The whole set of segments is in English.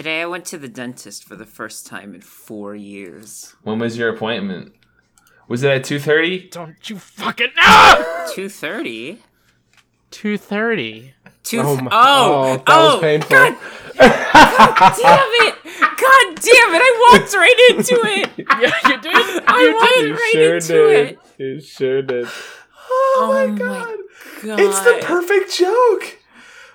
Today I went to the dentist for the first time in four years. When was your appointment? Was it at two thirty? Don't you fucking ah! Two thirty. Two thirty. Two. Oh my- oh, oh, that was painful. God, God damn it! God damn it! I walked right into it. Yeah, you did. I walked right into it. You sure did. Oh, Oh my my god! God. It's the perfect joke.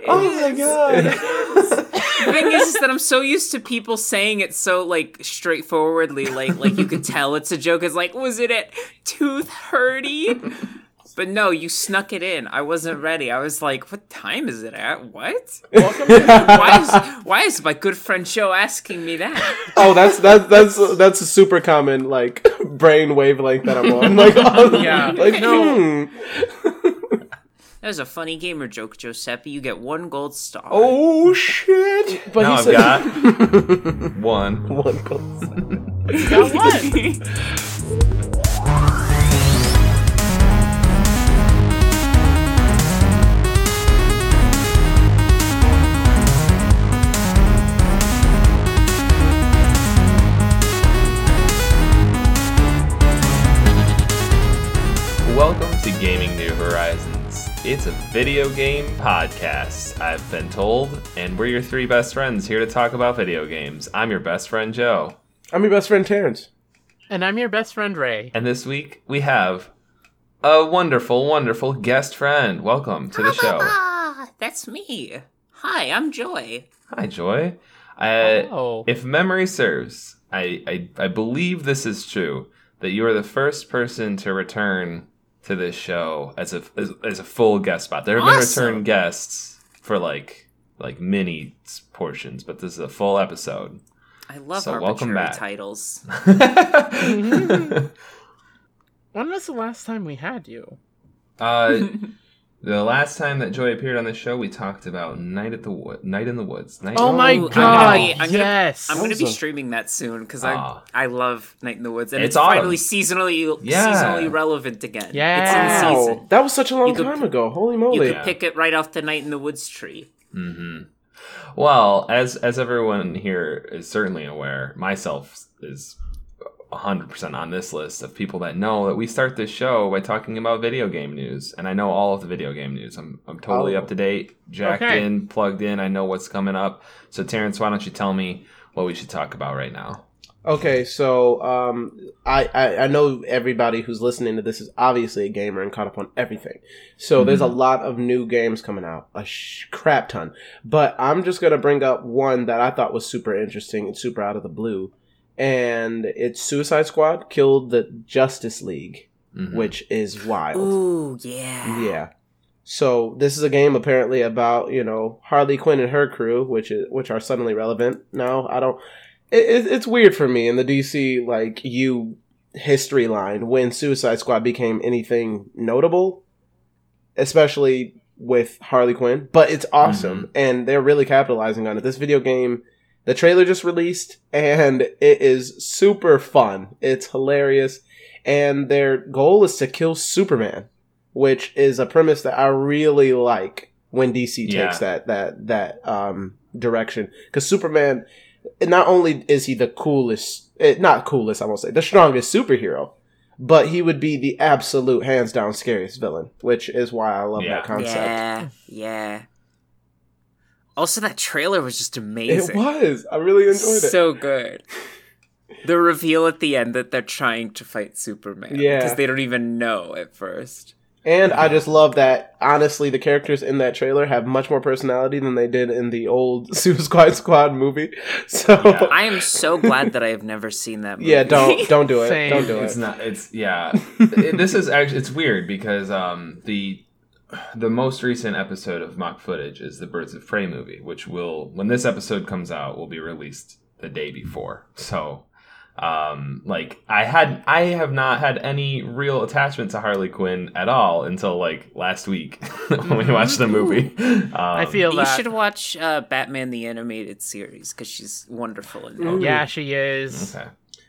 Oh my god! The thing is, is that I'm so used to people saying it so like straightforwardly, like like you could tell it's a joke. It's like, was it at two thirty? But no, you snuck it in. I wasn't ready. I was like, what time is it at? What? Welcome to Why is why is my good friend Joe asking me that? Oh, that's that's that's that's a super common like brain wavelength that I'm on. Like, oh, Yeah. like No. hmm. That was a funny gamer joke, Joseppi. You get one gold star. Oh shit! But now he I've said got one. one gold. you got one. Welcome to Gaming New Horizons. It's a video game podcast, I've been told, and we're your three best friends here to talk about video games. I'm your best friend Joe, I'm your best friend Terrance. And I'm your best friend Ray. and this week we have a wonderful, wonderful guest friend. Welcome to the show. Ah, that's me. Hi, I'm Joy. Hi, Joy. Uh, Oh. If memory serves, I, I I believe this is true that you are the first person to return to this show as a as, as a full guest spot. There have been Awesome. return guests for like like mini portions, but this is a full episode. I love So, welcome arbitrary back. titles. When was the last time we had you? uh, the last time that Joy appeared on the show, we talked about Night at the Wood, Night in the Woods. Night Oh in my I'm gonna god! be- I'm gonna- yes. I'm going to be Awesome. streaming that soon because Ah. I I love Night in the Woods and It's it's, finally seasonally Yeah. seasonally relevant again. Yeah. it's in season. that was such a long You could- time ago. Holy moly! You moly! could pick it right off the Night in the Woods tree. hmm Well, as as everyone here is certainly aware, myself is 100% on this list of people that know that we start this show by talking about video game news, and I know all of the video game news. I'm I'm totally Oh. up to date, jacked Okay. in, plugged in. I know what's coming up. So, Terrance, why don't you tell me what we should talk about right now? Okay, so um, I, I I know everybody who's listening to this is obviously a gamer and caught up on everything. So there's a lot of new games coming out, a sh- crap ton. But I'm just gonna bring up one that I thought was super interesting and super out of the blue, and it's Suicide Squad killed the Justice League, Mhm. which is wild. Ooh, yeah. Yeah. So this is a game apparently about you know Harley Quinn and her crew, which is which are suddenly relevant now. I don't. It, it, it's weird for me in the DC like you history line when Suicide Squad became anything notable, especially with Harley Quinn. But it's awesome, and they're really capitalizing on it. This video game. The trailer just released and it is super fun. It's hilarious. And their goal is to kill Superman which is a premise that I really like when DC Yeah. takes that that that um direction because Superman not only is he the coolest eh, not coolest I won't say the strongest superhero but he would be the absolute hands down scariest villain which is why I love Yeah. that concept Yeah, yeah. Also, that trailer was just amazing. it was I really enjoyed it so good. The reveal at the end that they're trying to fight Superman. Yeah. Because they don't even know at first. and I just love that honestly the characters in that trailer have much more personality than they did in the old Suicide Squad Squad movie so Yeah. I am so glad that I have never seen that movie. yeah don't don't do it Same. don't do it It's not. It's yeah. It- this is actually. It's weird because um the the most recent episode of mock footage is the Birds of Prey movie, which will when this episode comes out will be released the day before. So. Um, like I had, I have not had any real attachment to Harley Quinn at all until like last week when we watched the movie. Um, I feel You should watch uh, Batman the Animated Series because she's wonderful in that. Yeah, she is. okay.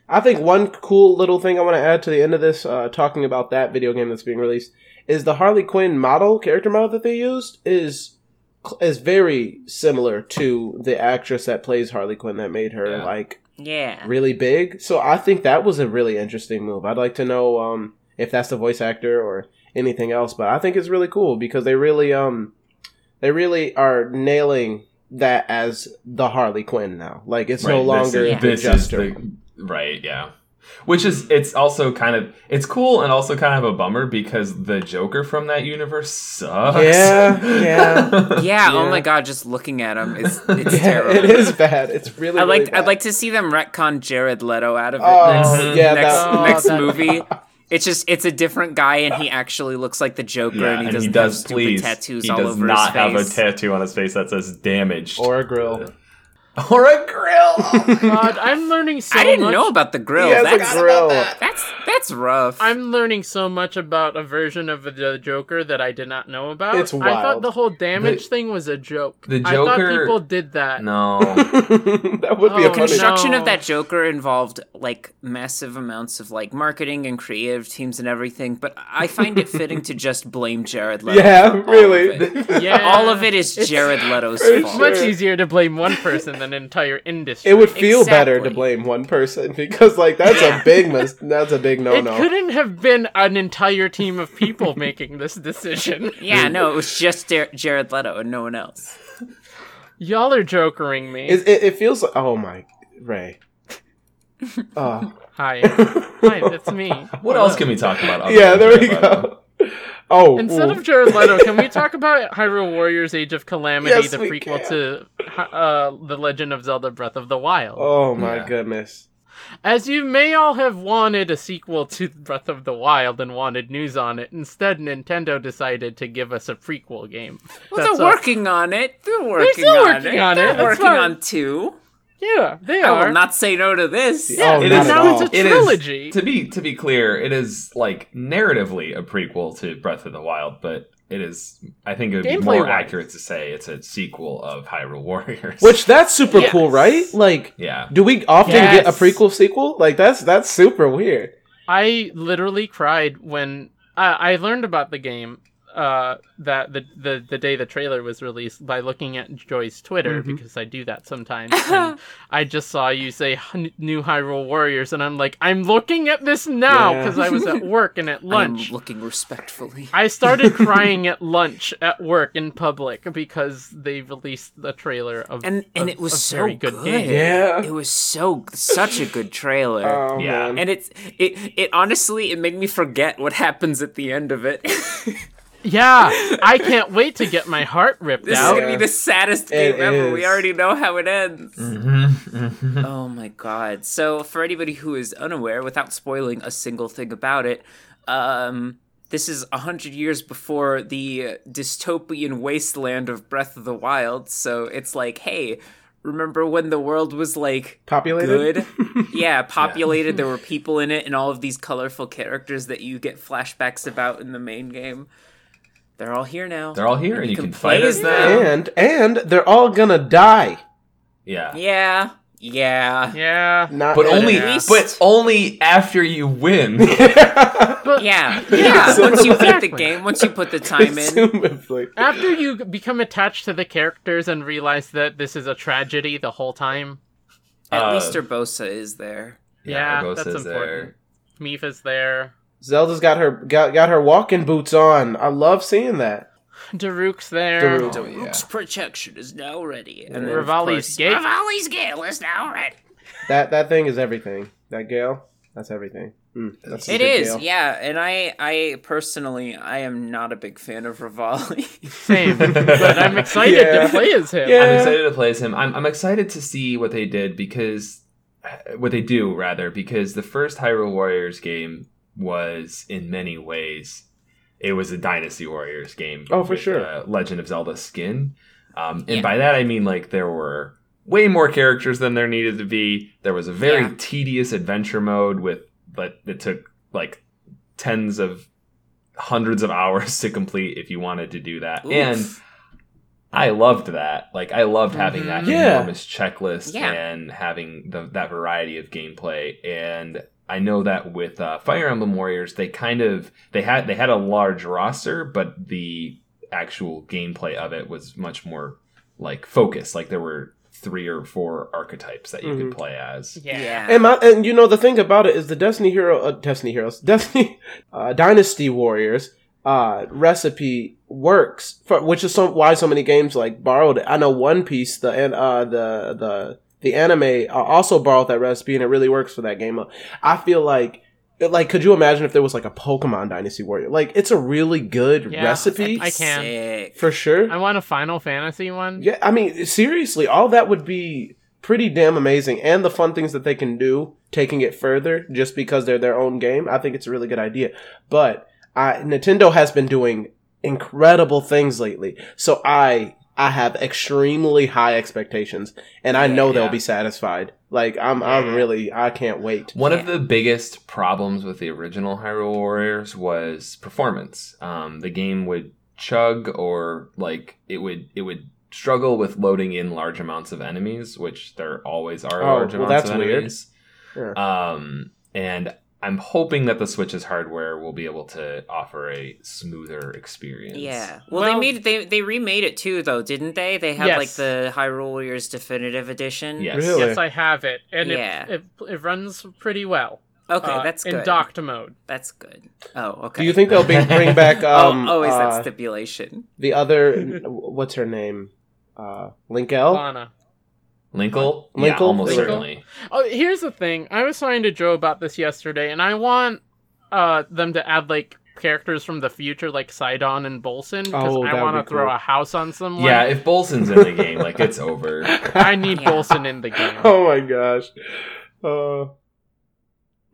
I think one cool little thing I want to add to the end of this, uh, talking about that video game that's being released, is the Harley Quinn model, character model that they used, is is very similar to the actress that plays Harley Quinn that made her Yeah. like Yeah. really big. So I think that was a really interesting move. I'd like to know um, if that's the voice actor or anything else, but I think it's really cool because they really um they really are nailing that as the Harley Quinn now. Like it's no Right, this longer is- Yeah. the this is Jester. the- right, yeah. Which is it's also kind of it's cool and also kind of a bummer because the Joker from that universe sucks. Yeah, yeah. Yeah, oh my god, just looking at him, it's, it's yeah, terrible. it is bad. It's really. I like really I'd like to see them retcon Jared Leto out of it Oh, next, mm-hmm. yeah, next, that- Oh, next that- movie. It's just it's a different guy and he actually looks like the Joker Yeah, and he and doesn't he does have stupid please. tattoos he all does over not his have a tattoo on his face that says damaged. or a grill. or a grill. Oh, God, I'm learning so I didn't much. know about the grill. He has that's, a grill. that's that's rough. I'm learning so much about a version of the Joker that I did not know about. It's wild. I thought the whole damage The- thing was a joke. the Joker. I thought people did that. no. that would be Oh, a construction no. of that Joker involved like massive amounts of like marketing and creative teams and everything, but I find it fitting to just blame Jared Leto. Yeah, for all really. Yeah, All of it is Jared Leto's For fault. much easier to blame one person than an entire industry. It would feel better to blame one person because, like, that's a big mis- That's a big no no. It couldn't have been an entire team of people making this decision. Yeah, no, it was just Jar- Jared Leto and no one else. Y'all are jokering me. It, it, it feels like. Oh my, Ray. Oh. Hi. Hi, that's me. What else can we talk about? yeah, there we Jared Leto? go. Oh, Instead ooh. of Jared Leto, can we talk about Hyrule Warriors Age of Calamity, Yes, the prequel can. to uh, The Legend of Zelda Breath of the Wild? oh my Yeah. goodness. As you may all have wanted a sequel to Breath of the Wild and wanted news on it, instead Nintendo decided to give us a prequel game. Well, That's they're all- working on it. They're working still on working it. on it. They're That's working fine. on two. Yeah, they I are. will not say no to this. Yeah, Oh, It not is- at now all. it's a It is- trilogy. to be to be clear, it is like narratively a prequel to Breath of the Wild, but it is. I think it would be more Gameplay-wise. accurate to say it's a sequel of Hyrule Warriors. Which that's super Yes. cool, right? Like, yeah, do we often get a prequel sequel? Like, that's that's super weird. I literally cried when I, I learned about the game uh, that the, the the day the trailer was released by looking at Joy's Twitter Mhm. because I do that sometimes. and I just saw you say "New Hyrule Warriors" and I'm like, I'm looking at this now Yeah. because I was at work and at lunch. I'm looking respectfully. I started crying at lunch at work in public because they released the trailer of and and of it was so very good. good game. Yeah. it was so such a good trailer. Oh, Yeah. man. and it's it it honestly it made me forget what happens at the end of it. Yeah, I can't wait to get my heart ripped this out. This is gonna be the saddest It game ever. We already know how it ends. Mm-hmm. Oh my god. So for anybody who is unaware, without spoiling a single thing about it, um this is a hundred years before the dystopian wasteland of Breath of the Wild. So it's like, hey, remember when the world was like Populated? good? yeah, populated. There were people in it, and all of these colorful characters that you get flashbacks about in the main game. They're all here now. they're all here, and you can fight as as them. and and they're all gonna die. Yeah, Yeah, yeah, yeah. Not but only Yeah. but only after you win. But yeah, yeah. Once you beat the game, once you put the time in, After you become attached to the characters and realize that this is a tragedy the whole time, at Uh, least Urbosa is there. Yeah, Urbosa's that's important. Mipha's there, Zelda's got her got got her walking boots on. I love seeing that. Daruk's there. Daruk. Oh, yeah. Daruk's protection is now ready, and then Revali's of course. Revali's gale is now ready. That that thing is everything. That Gale, that's everything. Mm, that's a It good is, Gale. yeah. And I, I personally, I am not a big fan of Rivali. Same, but I'm excited Yeah. to play as him. Yeah. I'm excited to play as him. I'm, I'm excited to see what they did because what they do rather because the first Hyrule Warriors game was in many ways it was a Dynasty Warriors game. Oh, for with, sure. uh, Legend of Zelda skin, um, and Yeah. by that I mean like there were way more characters than there needed to be. There was a very Yeah. tedious adventure mode with but that took like tens of hundreds of hours to complete if you wanted to do that and I loved that. Like I loved having that Mhm. Yeah. enormous checklist Yeah. and having the, that variety of gameplay. And I know that with uh, Fire Emblem Warriors, they kind of they had they had a large roster, but the actual gameplay of it was much more like focused. Like there were three or four archetypes that you Mhm. could play as. Yeah. Yeah. And my, and you know the thing about it is the Destiny Hero, uh, Destiny Heroes, Destiny uh, Dynasty Warriors uh, recipe works, for, which is so, why so many games like borrowed it. I know One Piece, the and uh, the the the anime uh, also borrowed that recipe, and it really works for that game. I feel like. Like, could you imagine if there was like a Pokemon Dynasty Warrior? Like, it's a really good Yeah, recipe I can. Sick. for sure. I want a Final Fantasy one. Yeah, I mean, seriously, all that would be pretty damn amazing. And the fun things that they can do, taking it further just because they're their own game, I think it's a really good idea. But I, Nintendo has been doing incredible things lately. So I I have extremely high expectations and I know they'll Yeah. be satisfied. Like I'm I'm really I can't wait. One of the biggest problems with the original Hyrule Warriors was performance. Um, the game would chug, or like it would it would struggle with loading in large amounts of enemies, which there always are Oh, large well, amounts that's of weird. enemies. Yeah. Um, and I'm hoping that the Switch's hardware will be able to offer a smoother experience. Yeah. Well, Well- they made they they remade it too, though, didn't they? They had Yes. like the Hyrule Warriors Definitive Edition. Yes. Really? Yes, I have it, and Yeah. it, it it runs pretty well. Okay, uh, that's good. in good. docked mode. That's good. Oh, okay. Do you think they'll bring, bring back um oh, always uh, that stipulation. the other what's her name? Uh Linkle? Lana. Linkle? Linkle? Yeah, almost Linkle? certainly. Oh, here's the thing. I was talking to Joe about this yesterday, and I want uh them to add like characters from the future, like Sidon and Bolson, because Oh, I that would want be to throw cool. a house on someone. Yeah, if Bolson's in the game, like it's over. I need Yeah. Bolson in the game. Oh my gosh. Uh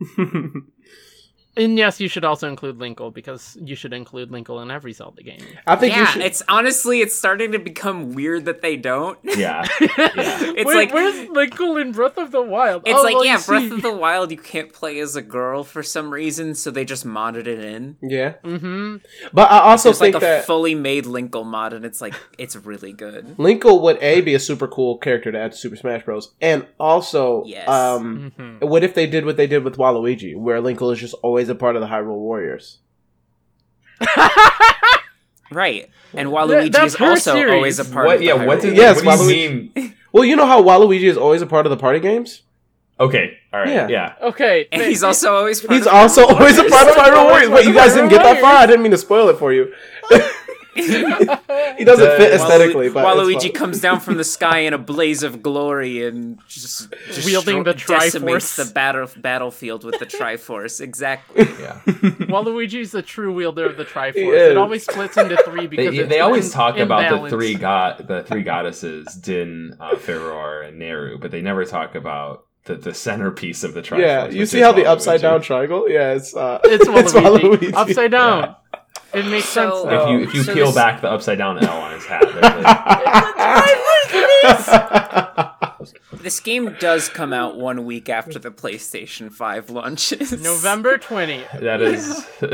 And yes, you should also include Linkle because you should include Linkle in every Zelda game. I think you Yeah, should it's honestly it's starting to become weird that they don't. Yeah. It's Wait, like where's Linkle in Breath of the Wild? it's Oh, like well, yeah, you Breath see- of the Wild you can't play as a girl for some reason, so they just modded it in. Yeah. Mhm. But I also There's like think a that fully made Linkle mod, and it's like it's really good. Linkle would a be a super cool character to add to Super Smash Bros. And also, Yes. um, Mhm. what if they did what they did with Waluigi, where Linkle is just always a part of the Hyrule Warriors? Right, and Waluigi that's is also series. always a part What? of the Yeah. What Hyrule did? Yes, what do you Waluigi- mean? Well, you know how Waluigi is always a part of the party games. Okay. All right. Yeah. Yeah. Okay. And he's also always part He's of also always a part of Warriors. Hyrule Warriors. Wait, you guys didn't get that far. I didn't mean to spoil it for you. he doesn't The- fit Walu- aesthetically, but it's Waluigi comes down from the sky in a blaze of glory and just, just Wielding the decimates Triforce. the battle battlefield with the Triforce. Exactly. Yeah. Waluigi's the true wielder of the Triforce. It always splits into three because They, it's they always in- talk about the three god the three goddesses Din, uh, Farore, and Nayru, but they never talk about the, the centerpiece of the Triforce. Yeah, you see is how the upside down triangle? Yeah, it's uh, It's Waluigi. Waluigi. Upside down. It makes So- sense. If you if you So peel this- back the upside down L on his hat, there's a- This game does come out one week after the PlayStation 5 launches. November 20th. that is a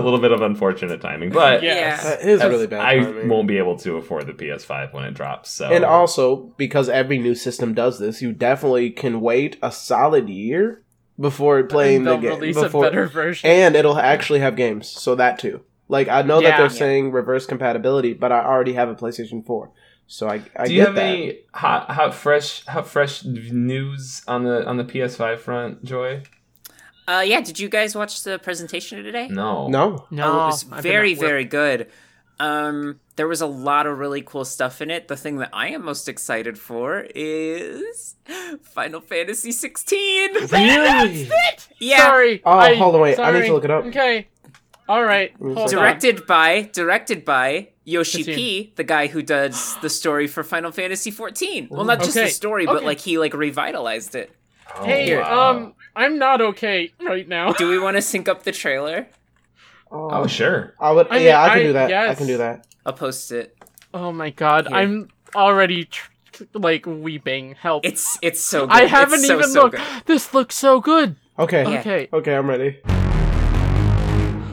little bit of unfortunate timing, but Yes. That is really bad. I timing. won't be able to afford the PS5 when it drops. So And also, because every new system does this, you definitely can wait a solid year before playing the game. release before, a better version. and it'll actually have games, so that too. Like I know that they're Yeah. saying reverse compatibility, but I already have a PlayStation Four, so I, I do you have that. any hot, hot, fresh, hot, fresh news on the on the PS5 front, Joy? Uh, yeah, did you guys watch the presentation today? No, No, no, oh, it was very, very good. Um, there was a lot of really cool stuff in it. The thing that I am most excited for is Final Fantasy 16. really. Yeah, Sorry. Oh, I- hold on, wait, I need to look it up. Okay. All right. Hold directed by directed by Yoshi Christine. P, the guy who does the story for Final Fantasy XIV. Well, not just Okay, the story, but okay. like he like revitalized it. Oh. Hey, wow. um, I'm not okay right now. Do we want to sync up the trailer? oh sure. I would. I mean, yeah, I can I- do that. I can do that. I'll post it. Oh my god, Here. I'm already tr- tr- like weeping. Help. It's it's so good. I haven't It's so, even so looked. good. This looks so good. Okay. Yeah. Okay. Okay, I'm ready.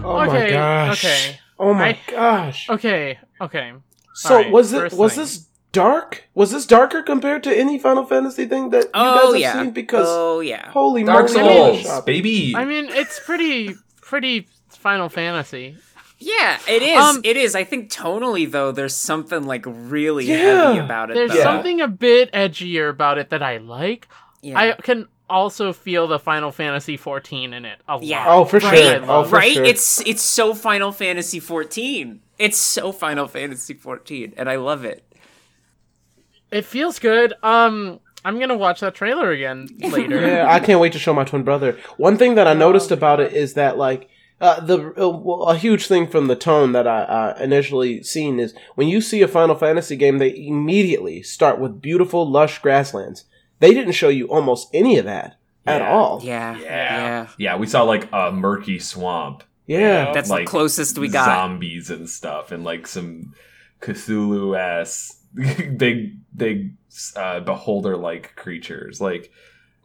Oh my Okay, gosh. okay. Oh my I- gosh. Okay. Okay. So Alright, was it was thing. this dark? Was this darker compared to any Final Fantasy thing that you Oh guys have yeah. seen? Because oh yeah. holy Dark moly, Souls, Photoshop. baby. I mean, it's pretty pretty Final Fantasy. Yeah, it is. Um, it is. I think tonally though, there's something like really Yeah. heavy about it. There's though. something a bit edgier about it that I like. Yeah. I can also feel the Final Fantasy 14 in it a lot. Yeah. Oh, for sure. I Oh, for right? sure. It's it's so Final Fantasy 14. It's so Final Fantasy 14, and I love it. It feels good. Um, I'm gonna watch that trailer again later. Yeah, I can't wait to show my twin brother. One thing that I noticed about it is that like uh, the uh, a huge thing from the tone that I uh, initially seen is when you see a Final Fantasy game, they immediately start with beautiful, lush grasslands. They didn't show you almost any of that at all. Yeah, Yeah. yeah. Yeah, we saw like a murky swamp. Yeah. That's Like, the closest we got. Zombies and stuff, and like some Cthulhu ass big big uh, beholder like creatures. Like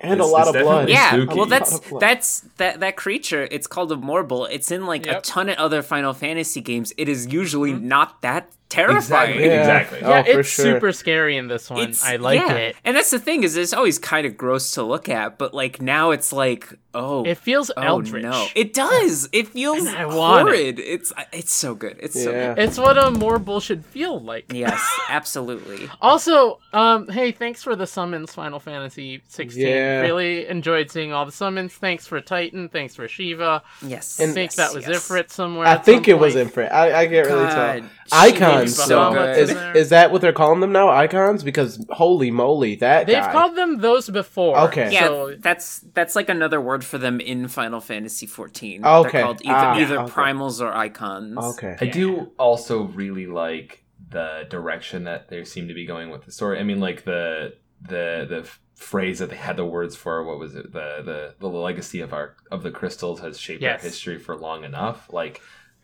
and a lot of blood. yeah, spooky. well, that's Lot of blood. that's that that creature. It's called a Morbol. It's in like a ton of other Final Fantasy games. It is usually not that terrifying. Exactly. Exactly. Yeah, Oh, for it's sure. super scary in this one. It's- I like yeah. it. And that's the thing is, it's always kind of gross to look at, but like now it's like, oh, It feels oh eldritch. no, it does. It feels And I want it. horrid. It's it's so good. It's so good. It's what a Morbol should feel like. Yes, absolutely. Also, um, hey, thanks for the summons, Final Fantasy 16. Yeah. Really enjoyed seeing all the summons. Thanks for Titan. Thanks for Shiva. Yes, I think yes, that was yes. Ifrit somewhere. I think some it was point. Infra. I, I can't really God, tell. She Icons. so though. Bahamut's good. Is, in that what they're calling them now? Icons? Because holy moly, that They've guy. called them those before. Okay. Yeah, So that's that's like another word for them in Final Fantasy 14. Okay. They're called either, Ah, either okay. primals or icons. okay. I do also really like the direction that they seem to be going with the story. I mean, like the the the phrase that they had the words for. What was it? The the the legacy of our of the crystals has shaped Yes. our history for long enough. Like the-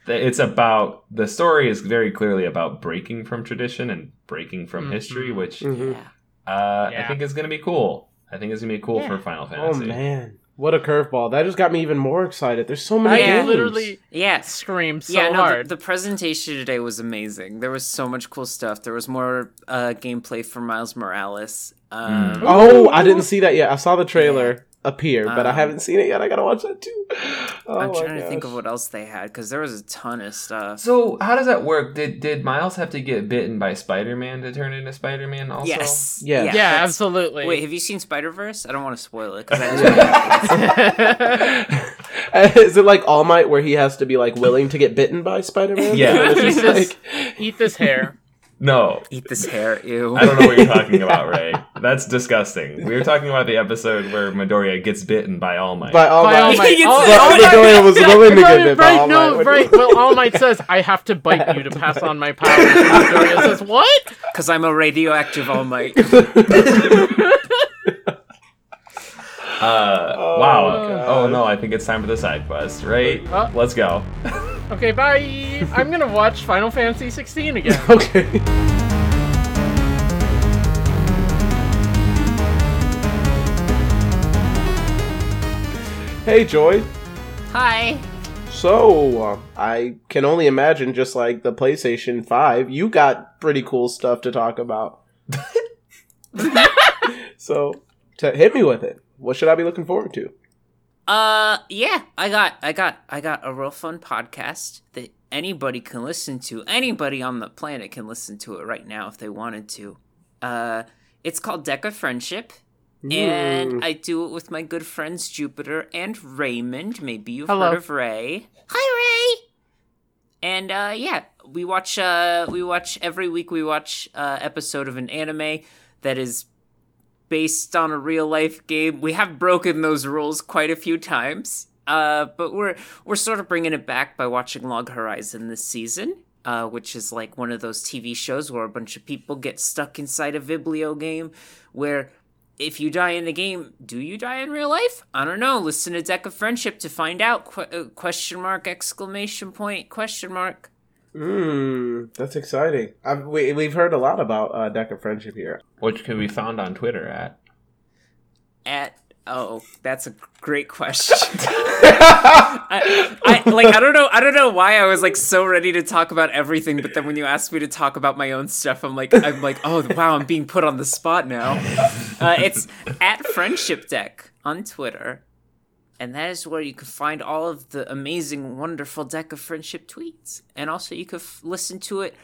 it's about the story is very clearly about breaking from tradition and breaking from Mhm. history, which Mhm. Yeah. uh, I think is going to be cool. I think it's going to be cool Yeah. for Final Fantasy. Oh man, what a curveball! That just got me even more excited. There's so many I Yeah. games. literally Yeah. screamed so yeah, no, hard. The, the presentation today was amazing. There was so much cool stuff. There was more uh, gameplay for Miles Morales. Um, Mm. Oh, I didn't see that yet. I saw the trailer appear, but I Um, haven't seen it yet. I gotta watch that too. Oh I'm my trying to think of what else they had because there was a ton of stuff. So how does that work? Did did Miles have to get bitten by Spider Man to turn into Spider Man? Also, yes. Yeah. yeah, that's- absolutely. Wait, have you seen Spider Verse? I don't want to spoil it because Is it like All Might, where he has to be like willing to get bitten by Spider Man? Yeah. He's just- Eat this hair. No, eat this hair. Ew. I don't know what you're talking about, Ray. That's disgusting. We were talking about the episode where Midoriya gets bitten by All Might. By All By All Might. Might. All- But All Might- Midoriya was willing to get right, bit by right, All no, Might. right. Well, All Might says, I have to bite you to pass on my powers. And Midoriya says, what? Because I'm a radioactive All Might. Uh, Oh, wow. God. Oh no, I think it's time for the side quest. Right? Uh. Let's go. Okay, bye. I'm gonna watch Final Fantasy 16 again. Okay. Hey, Joy. Hi. So, uh, I can only imagine just like the PlayStation 5, you got pretty cool stuff to talk about. so, to hit me with it. What should I be looking forward to? Uh, yeah, I got, I got, I got a real fun podcast that anybody can listen to. Anybody on the planet can listen to it right now if they wanted to. Uh, it's called Deck of Friendship, and I do it with my good friends Jupiter and Raymond. Maybe you've Hello. heard of Ray. Hi, Ray. And uh, yeah, we watch. Uh, we watch every week. We watch uh, episode of an anime that is based on a real life game. We have broken those rules quite a few times, uh, but we're we're sort of bringing it back by watching Log Horizon this season, uh, which is like one of those TV shows where a bunch of people get stuck inside a Biblio game, where if you die in the game, do you die in real life? I don't know. Listen to Deck of Friendship to find out. Qu- uh, question mark! Exclamation point! Question mark! Mmm, that's exciting. I've, we, we've heard a lot about uh, Deck of Friendship here. Which can be found on Twitter at. At oh, that's a great question. I, I like I don't know I don't know why I was like so ready to talk about everything, but then when you asked me to talk about my own stuff, I'm like I'm like oh wow I'm being put on the spot now. Uh, it's at Friendship Deck on Twitter. And that is where you can find all of the amazing, wonderful Deck of Friendship tweets. And also, you can f- listen to it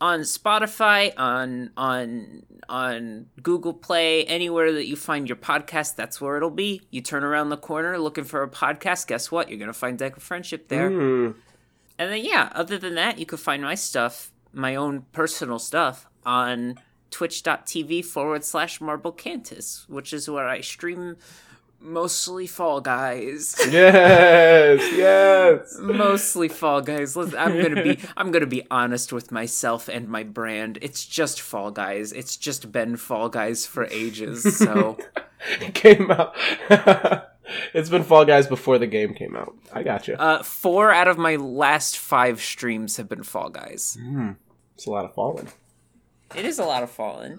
on Spotify, on on on Google Play, anywhere that you find your podcast. That's where it'll be. You turn around the corner looking for a podcast. Guess what? You're gonna find Deck of Friendship there. Mm. And then yeah, other than that, you can find my stuff, my own personal stuff, on twitch.tv forward slash MarbleCantus, which is where I stream mostly Fall Guys. Yes, yes. mostly Fall Guys. Let's, I'm gonna be I'm gonna be honest with myself and my brand. It's just Fall Guys. It's just been Fall Guys for ages. So It came out. it's been Fall Guys before the game came out. I got you. uh, four out of my last five streams have been Fall Guys. Hmm. It's a lot of falling. It is a lot of falling.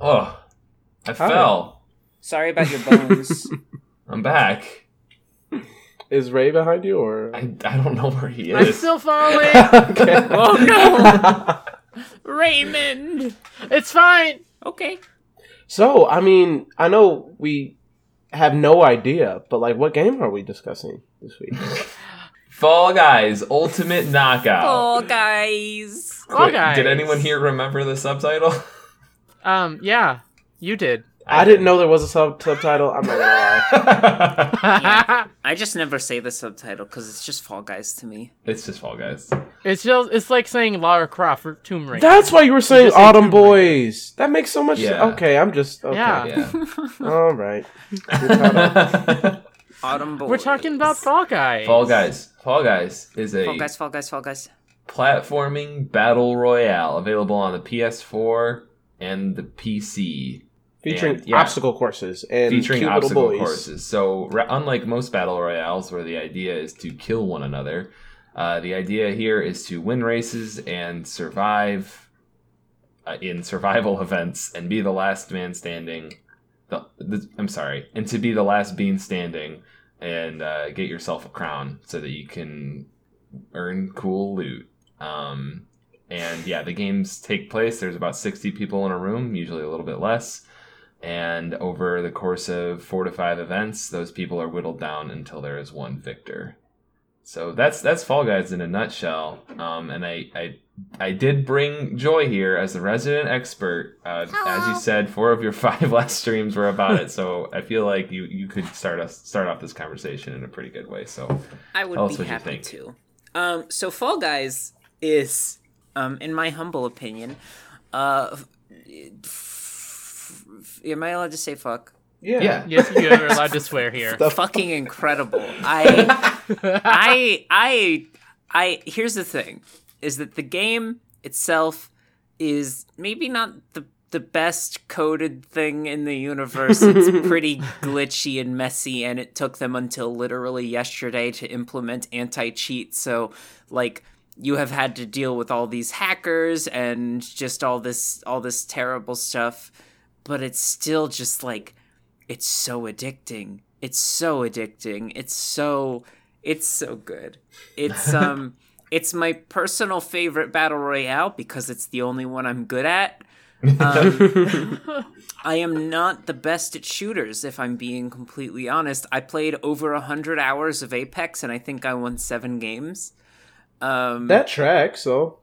oh, I fell. Sorry about your bones. I'm back. Is Ray behind you or? I, I don't know where he is. I'm is. still falling. okay. oh no, Raymond. it's fine. Okay. So, I mean, I know we have no idea, but like, what game are we discussing this week? Fall Guys Ultimate Knockout. Fall Guys. Fall Guys. Did anyone here remember the subtitle? Um, yeah, you did. I didn't know there was a sub- subtitle. I'm not gonna lie. Yeah. I just never say the subtitle because it's just Fall Guys to me. it's just Fall Guys. It's just it's like saying Lara Croft for Tomb Raider. That's why you were saying just say Autumn Tomb Raider. Boys. That makes so much. Yeah. Okay, I'm just okay. Yeah. Yeah. All right. You're caught up. Autumn Boys. We're talking about Fall Guys. Fall Guys. Fall Guys is a Fall Guys. Fall Guys. Fall Guys. platforming battle royale available on the PS4 and the PC. Featuring And, yeah. obstacle courses and featuring cute little obstacle boys. courses. So, ra- unlike most battle royales where the idea is to kill one another, uh, the idea here is to win races and survive uh, in survival events and be the last man standing. The, the, I'm sorry, and to be the last bean standing and uh, get yourself a crown so that you can earn cool loot. Um, and yeah, the games take place. There's about 60 people in a room, usually a little bit less. And over the course of four to five events, those people are whittled down until there is one victor. So that's that's Fall Guys in a nutshell. Um, and I, I I did bring Joy here as the resident expert. Uh, as you said, four of your five last streams were about it. So I feel like you you could start us start off this conversation in a pretty good way. So I would be happy think. to. Um, so Fall Guys is, um, in my humble opinion, uh, am I allowed to say fuck? Yeah. yeah, Yes, you are allowed to swear here. The Fucking incredible. I, I, I, I. Here's the thing: is that the game itself is maybe not the the best coded thing in the universe. It's pretty glitchy and messy, and it took them until literally yesterday to implement anti cheat. So, like, you have had to deal with all these hackers and just all this all this terrible stuff. But it's still just like it's so addicting. It's so addicting. It's so it's so good. It's um it's my personal favorite battle royale because it's the only one I'm good at. Um, I am not the best at shooters, if I'm being completely honest. I played over a hundred hours of Apex, and I think I won seven games. Um, that track. So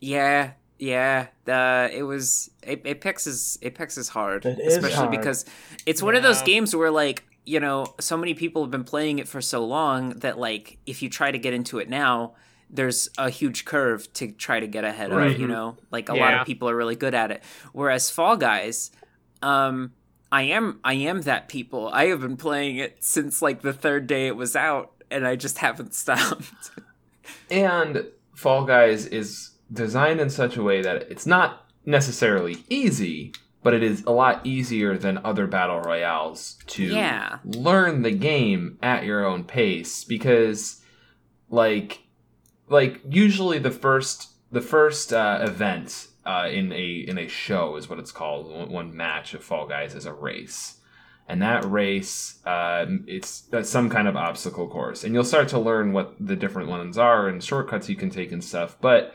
yeah, yeah. The it was A- Apex is Apex is hard, It is especially hard. because it's one of those games where like you know so many people have been playing it for so long that like if you try to get into it now, there's a huge curve to try to get ahead of. You know, like a lot of people are really good at it. Whereas Fall Guys, um, I am I am that people. I have been playing it since like the third day it was out, and I just haven't stopped. And Fall Guys is designed in such a way that it's not necessarily easy, but it is a lot easier than other battle royales to Yeah. learn the game at your own pace because like like usually the first the first uh, event uh, in a in a show is what it's called. One, one match of Fall Guys is a race. And that race uh, it's uh, some kind of obstacle course. And you'll start to learn what the different ones are and shortcuts you can take and stuff. But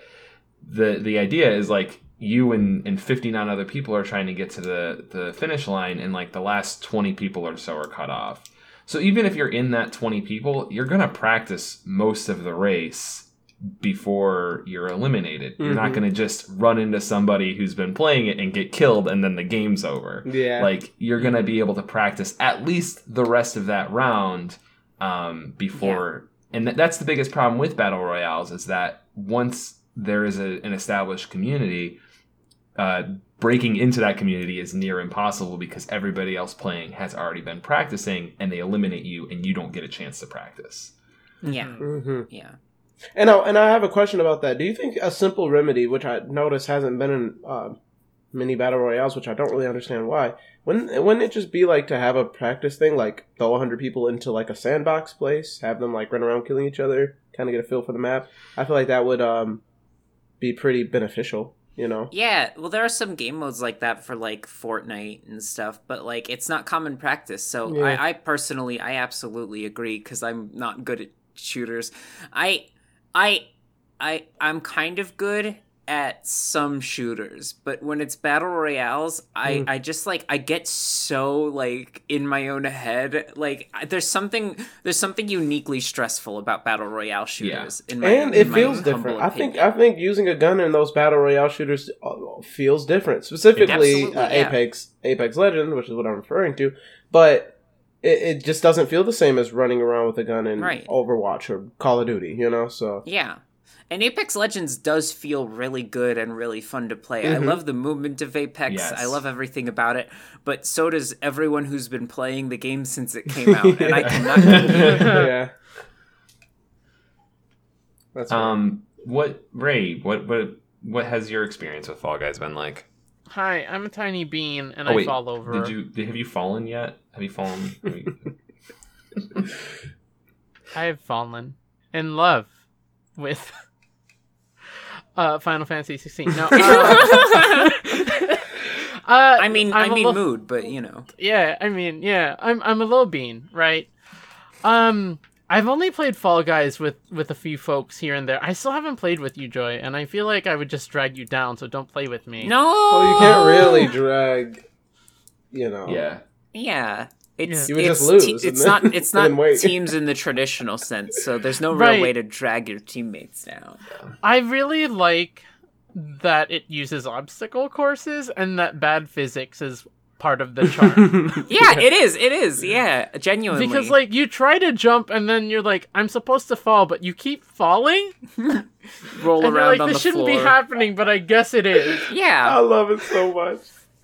the the idea is like you and, and 59 other people are trying to get to the, the finish line and like the last 20 people or so are cut off so even if you're in that 20 people you're going to practice most of the race before you're eliminated you're not Mhm. going to just run into somebody who's been playing it and get killed and then the game's over Yeah. like you're going to be able to practice at least the rest of that round um, before and th- that's the biggest problem with battle royales is that once there is a, an established community uh, breaking into that community is near impossible because everybody else playing has already been practicing and they eliminate you and you don't get a chance to practice Yeah. hmm Yeah. And I, and I have a question about that. Do you think a simple remedy, which I notice hasn't been in uh, many battle royales, which I don't really understand why, wouldn't wouldn't it just be like to have a practice thing, like throw hundred people into like a sandbox place, have them like run around killing each other, kind of get a feel for the map? I feel like that would um be pretty beneficial. You know? Yeah, well, there are some game modes like that for like Fortnite and stuff, but like it's not common practice. So Yeah. I, I personally, I absolutely agree because I'm not good at shooters. I, I, I, I'm kind of good at some shooters, but when it's battle royales, I, Mm. I just like I get so like in my own head. Like I- there's something, there's something uniquely stressful about battle royale shooters. In my, and in it my feels different. I think. I think using a gun in those battle royale shooters uh, feels different. Specifically, uh, yeah. Apex Apex Legend, which is what I'm referring to, but it, it just doesn't feel the same as running around with a gun in Right. Overwatch or Call of Duty. You know, so Yeah. And Apex Legends does feel really good and really fun to play. I Mhm. love the movement of Apex. Yes. I love everything about it. But so does everyone who's been playing the game since it came out. And I Yeah. cannot yeah. That's right. um, what ray what what what has your experience with fall guys been like Hi, I'm a tiny bean and Oh, I wait, fall over. did you did, have you fallen yet have you fallen have you- I have fallen in love with uh Final Fantasy 16. No. Uh, uh, I mean, I'm I a mean, little- mood, but you know. Yeah, I mean, yeah, I'm I'm a little bean, right? Um, I've only played Fall Guys with with a few folks here and there. I still haven't played with you, Joy, and I feel like I would just drag you down. So don't play with me. No. well, you can't really drag. You know. yeah Yeah. It's, You would it's, just lose, te- it's then- not it's not teams in the traditional sense, so there's no real Right. way to drag your teammates down. I really like that it uses obstacle courses and that bad physics is part of the charm. Yeah, it is. It is. Yeah, genuinely. because like you try to jump and then you're like, I'm supposed to fall, but you keep falling, roll and you're around like, on this the shouldn't floor. be happening, but I guess it is. Yeah, I love it so much.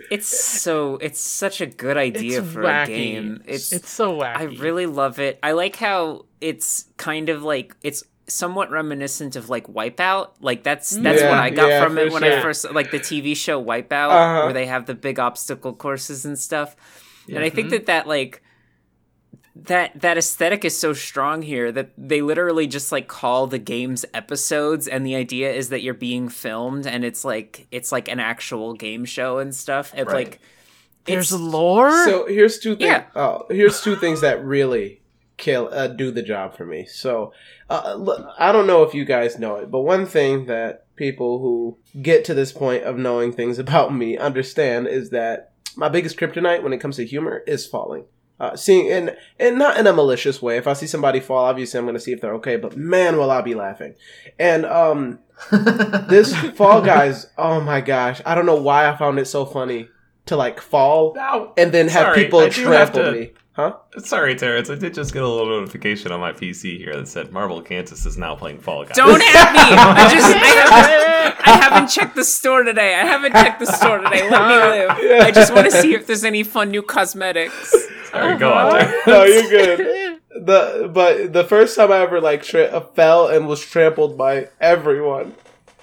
It's so it's such a good idea It's for wacky. a game. It's It's so wacky. I really love it. I like how it's kind of like it's somewhat reminiscent of like Wipeout. Like that's that's Yeah, what I got yeah, from it when sure. I first like the TV show Wipeout, Uh-huh. where they have the big obstacle courses and stuff. And I Mm-hmm. think that that like that that aesthetic is so strong here that they literally just like call the games episodes and the idea is that you're being filmed and it's like it's like an actual game show and stuff and Right. like There's it's- lore. So here's two things. Yeah. Oh, here's two things that really kill uh, do the job for me. So uh, look, I don't know if you guys know it, but one thing that people who get to this point of knowing things about me understand is that my biggest kryptonite when it comes to humor is falling. Uh, seeing and and not in a malicious way. If I see somebody fall, obviously I'm going to see if they're okay. But man, will I be laughing! And um, this Fall Guys, oh my gosh, I don't know why I found it so funny to like fall Now, and then have Sorry, people I trample to- me. Huh? sorry, Terrance. I did just get a little notification on my PC here that said MarbleCantus is now playing Fall Guys. don't at me i just I haven't, I haven't checked the store today i haven't checked the store today let me live i just want to see if there's any fun new cosmetics Sorry, go on, Terrance. no, you're good. The but the first time I ever like tra- uh, fell and was trampled by everyone,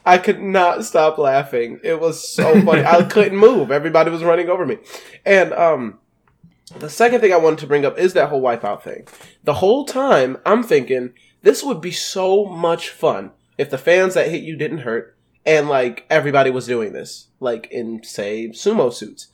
I could not stop laughing. It was so funny. I couldn't move. Everybody was running over me, and um. The second thing I wanted to bring up is that whole wipeout thing. The whole time I'm thinking this would be so much fun if the fans that hit you didn't hurt and like everybody was doing this, like in say sumo suits.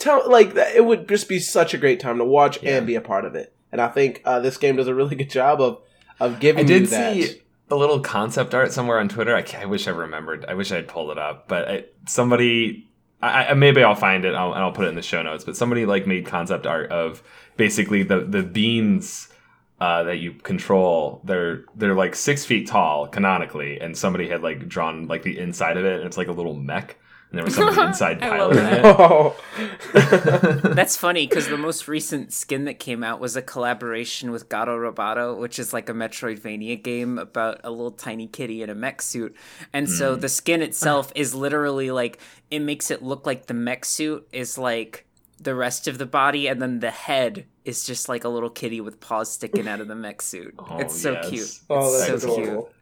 Tell like that, it would just be such a great time to watch Yeah. and be a part of it. And I think uh, this game does a really good job of of I giving you did that. see a little concept art somewhere on Twitter. I, I wish I remembered. I wish I had pulled it up, but I, somebody. I, I maybe I'll find it. I'll, and I'll put it in the show notes. But somebody like made concept art of basically the the beans uh, that you control. They're they're like six feet tall canonically, and somebody had like drawn like the inside of it, and it's like a little mech, and there was somebody inside I love piloting Oh. That's funny because the most recent skin that came out was a collaboration with Gato Roboto, which is like a Metroidvania game about a little tiny kitty in a mech suit. And so Hmm. the skin itself is literally like it makes it look like the mech suit is like the rest of the body, and then the head is just like a little kitty with paws sticking out of the mech suit. Oh, it's so yes. cute. oh, It's that's so adorable. cute.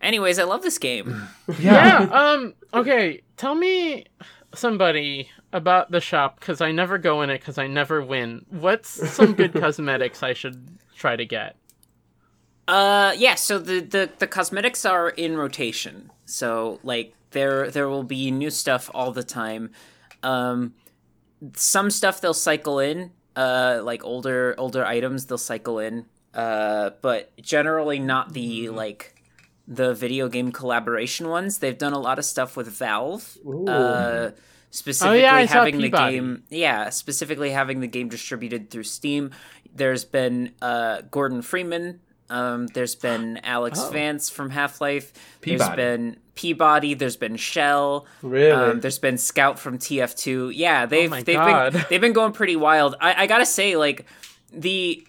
Anyways, I love this game. Yeah. Um. Okay. Tell me, somebody about the shop because I never go in it because I never win. What's some good cosmetics I should try to get? Uh, yeah. So the, the the cosmetics are in rotation. So like there there will be new stuff all the time. Um, some stuff they'll cycle in. Uh, like older older items they'll cycle in. Uh, but generally not the like the video game collaboration ones. They've done a lot of stuff with Valve. Ooh. Uh, specifically I saw having the game yeah specifically having the game distributed through steam there's been uh, gordon freeman um, there's been alex Oh. vance from half-life there's P-Body. been P-Body there's been Chell Really? um, there's been scout from tf2 yeah they've oh they've God. been they've been going pretty wild I, I gotta say like the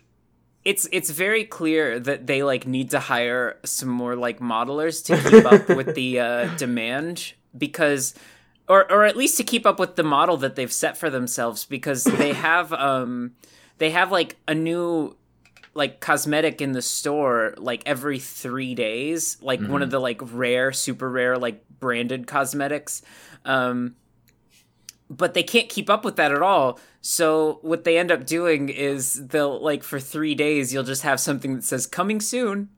it's it's very clear that they like need to hire some more like modelers to keep up with the uh, demand because or or at least to keep up with the model that they've set for themselves because they have um they have like a new like cosmetic in the store like every 3 days like one of the like rare super rare like branded cosmetics. Um but they can't keep up with that at all. So what they end up doing is they'll like for three days you'll just have something that says coming soon.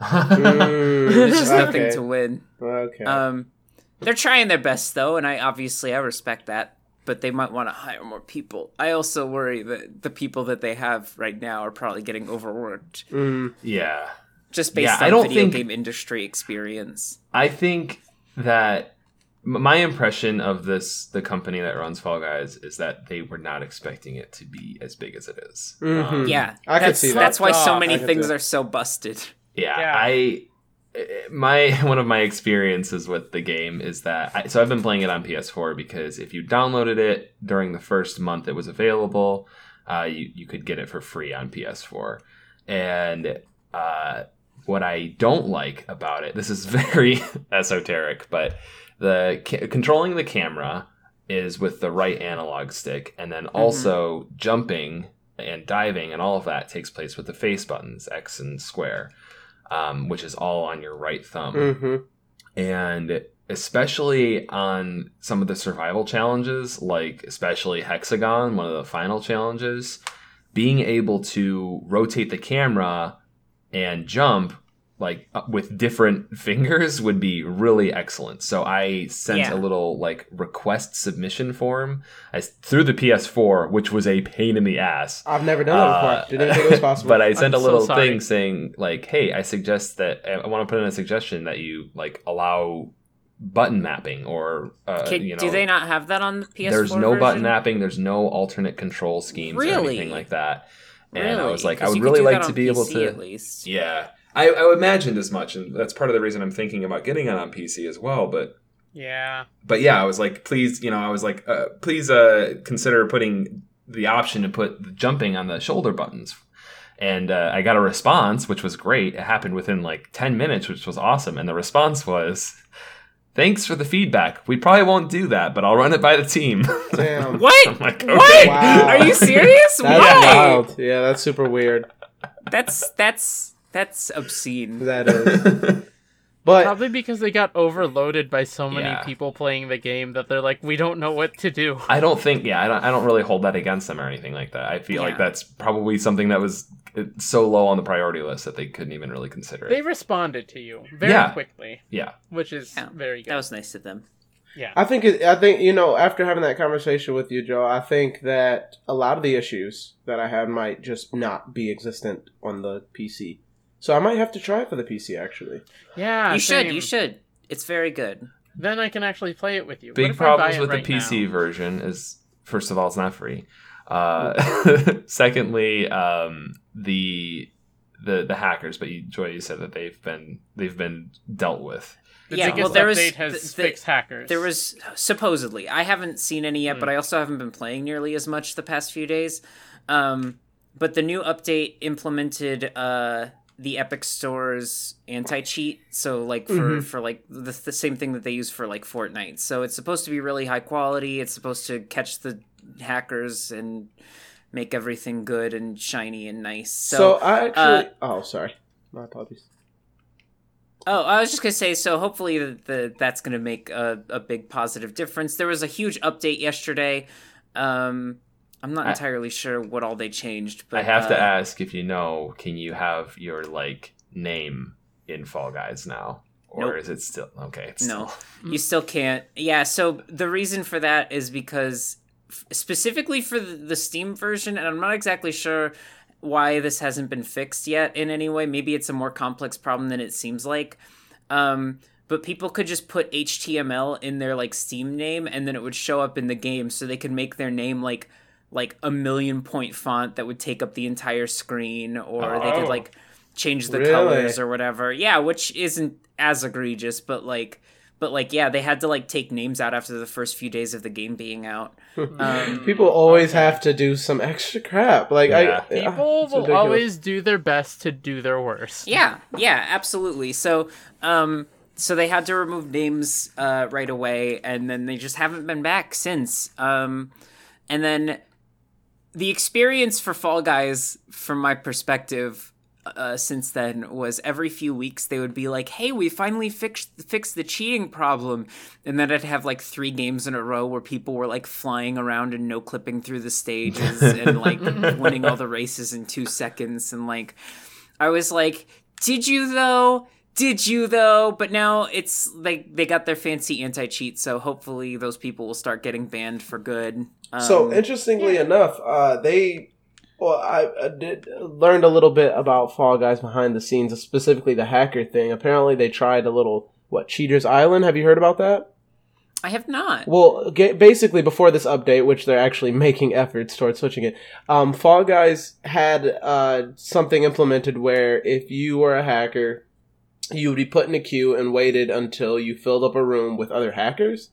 Mm, There's just nothing to win. Okay. Um, they're trying their best though, and I obviously I respect that. But they might want to hire more people. I also worry that the people that they have right now are probably getting overworked, Mm, yeah. just based Yeah, on I don't video think- game industry experience. I think that m- my impression of this, the company that runs Fall Guys, is that they were not expecting it to be as big as it is. Mhm. Um, Yeah, I could see that. That's why so many things are so busted. yeah, Yeah. I my one of my experiences with the game is that I, so I've been playing it on PS4 because if you downloaded it during the first month it was available, uh, you you could get it for free on PS4, and uh, what I don't like about it, this is very esoteric, but the ca- controlling the camera is with the right analog stick, and then also jumping and diving and all of that takes place with the face buttons X and square, um, which is all on your right thumb mhm. and especially on some of the survival challenges like especially hexagon one of the final challenges being able to rotate the camera and jump like uh, with different fingers would be really excellent so i sent Yeah. a little like request submission form I, through the ps4 which was a pain in the ass I've never done that uh, before. Didn't think it was possible. But I sent I'm a little sorry. thing saying like, "Hey, I suggest that I want to put in a suggestion that you like allow button mapping or uh, Can- you know, do they not have that on the PS4? there's no button mapping, there's no alternate control schemes or Really? anything like that." And I Really? was like, I 'Cause would you really do like that to on be able PC to. at least. Yeah, I, I imagined as much, and that's part of the reason I'm thinking about getting it on PC as well. But Yeah. but yeah, I was like, please, you know, I was like, uh, please uh, consider putting the option to put the jumping on the shoulder buttons. And uh, I got a response, which was great. It happened within like 10 minutes, which was awesome. And the response was, thanks for the feedback. We probably won't do that, but I'll run it by the team. Damn. What? I'm like, What? Wow. Are you serious? That's Why? wild. Yeah, that's super weird. That's that's that's obscene. That is. But Probably because they got overloaded by so many Yeah. people playing the game that they're like, we don't know what to do. I don't think, yeah, I don't, I don't really hold that against them or anything like that. I feel like that's probably something that was uh, so low on the priority list that they couldn't even really consider it. They responded to you very Yeah. quickly, yeah. which is Yeah, very good. That was nice of them. yeah. I think it, I think you know after having that conversation with you, Joe, I think that a lot of the issues that I have might just not be existent on the PC. So I might have to try it for the PC actually. Yeah, you should. You should. It's very good. Then I can actually play it with you. Big if I buy problems with right the PC now? version is first of all, it's not free. Uh, secondly, um, the the the hackers. But you, Joy, you said that they've been they've been dealt with. The Yeah, biggest well, there was- has th- th- fixed hackers. There was supposedly. I haven't seen any yet, but I also haven't been playing nearly as much the past few days. Um, but the new update implemented uh, the Epic Store's anti cheat. So like for for like the, the same thing that they use for like Fortnite. So it's supposed to be really high quality. It's supposed to catch the hackers and make everything good and shiny and nice. So, So, I actually. uh, oh, sorry. My apologies. Oh, I was just gonna say. So hopefully the, the that's gonna make a, a big positive difference. There was a huge update yesterday. Um, I'm not I- entirely sure what all they changed, but I have to uh, ask if you know, can you have your like name in Fall Guys now, or Nope. is it still okay? It's No, still- you still can't. Yeah. So the reason for that is because f- specifically for the, the Steam version, and I'm not exactly sure why this hasn't been fixed yet in any way. Maybe it's a more complex problem than it seems like. Um, but people could just put HTML in their like Steam name, and then it would show up in the game, so they could make their name like like a million point font that would take up the entire screen, or they Oh. could like change the Really? colors or whatever. Yeah, which isn't as egregious, but like but like yeah, they had to like take names out after the first few days of the game being out. Um, People always have to do some extra crap. Like Yeah. I, People it's will ridiculous. always do their best to do their worst. Yeah, yeah, absolutely. So, um, so they had to remove names uh, right away, and then they just haven't been back since. Um, and then the experience for Fall Guys, from my perspective, uh, since then was every few weeks they would be like, "Hey, we finally fixed fixed the cheating problem," and then I'd have like three games in a row where people were like flying around and no clipping through the stages and like winning all the races in two seconds, and like I was like, "Did you though?" Did you though? But now it's like they got their fancy anti cheat, so hopefully those people will start getting banned for good. Um, So interestingly enough, uh, they well, I, I did learned a little bit about Fall Guys behind the scenes, specifically the hacker thing. Apparently, they tried a little what Cheaters Island. Have you heard about that? I have not. Well, ga- basically, before this update, which they're actually making efforts towards switching it, um, Fall Guys had uh, something implemented where if you were a hacker, you would be put in a queue and waited until you filled up a room with other hackers.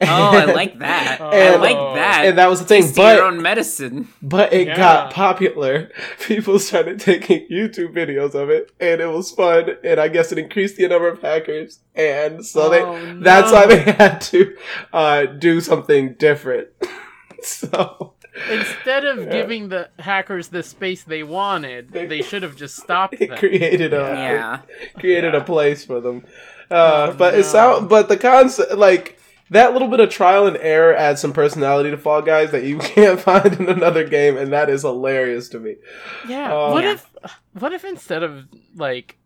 Oh, I like that. I like that. And that was the thing, Taste but your own medicine. but it Yeah. got popular. People started taking YouTube videos of it, and it was fun. And I guess it increased the number of hackers, and so they Oh, that's no. why they had to uh, do something different. so Instead of Yeah. giving the hackers the space they wanted, They- they should have just stopped it created a Yeah. created Yeah. a place for them. Uh, Oh, but no. it sound but the concept like that little bit of trial and error adds some personality to Fall Guys that you can't find in another game, and that is hilarious to me. Yeah. Oh. what Yeah. if what if instead of like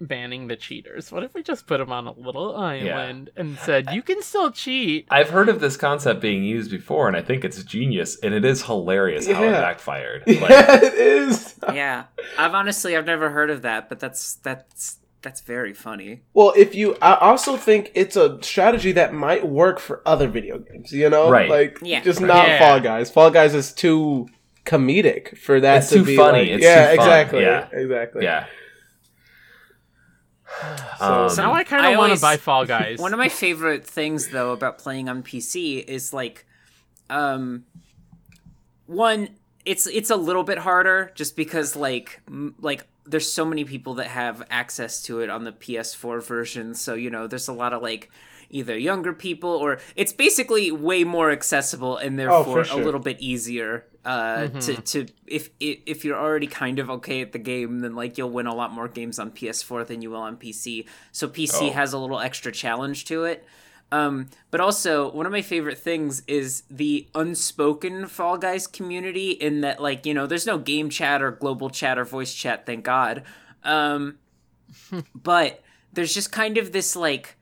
banning the cheaters, what if we just put them on a little island and said you can still cheat? I've heard of this concept being used before, and I think it's genius, and it is hilarious how it Yeah. backfired. Yeah, it is. Yeah. I've honestly I've never heard of that, but that's that's that's very funny. Well, if you, I also think it's a strategy that might work for other video games. You know, Right. Like, Yeah. just Right. not Yeah. Fall Guys. Fall Guys is too comedic for that It's to too be funny. like- It's yeah, too fun. exactly. Yeah. exactly. yeah. So- Um, So now I kind of want to buy Fall Guys. One of my favorite things though about playing on PC is like um one it's it's a little bit harder just because like m- like there's so many people that have access to it on the PS4 version so you know there's a lot of like either younger people or it's basically way more accessible and therefore Oh, sure. a little bit easier uh to to if if if you're already kind of okay at the game then like you'll win a lot more games on PS4 than you will on PC so PC Oh. has a little extra challenge to it um, but also, one of my favorite things is the unspoken Fall Guys community. In that, like, you know, there's no game chat or global chat or voice chat, thank God. Um, but there's just kind of this like,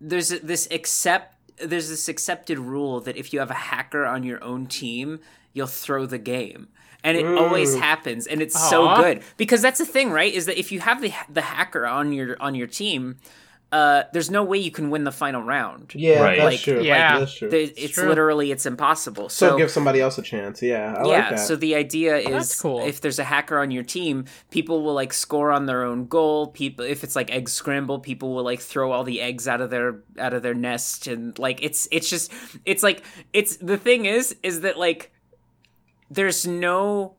there's this accept there's this accepted rule that if you have a hacker on your own team, you'll throw the game. And it always Mm. happens, and it's so good because that's the thing, right? Is that if you have the the hacker on your on your team, uh, there's no way you can win the final round. Yeah, Right. that's Like, true. yeah. that's true. There- It's true. literally it's impossible. so, So, give somebody else a chance. Yeah, I yeah, like that. so the idea is cool. if there's a hacker on your team, people will like score on their own goal. People if it's like egg scramble, people will like throw all the eggs out of their out of their nest and like it's it's just it's like it's the thing is is that like there's no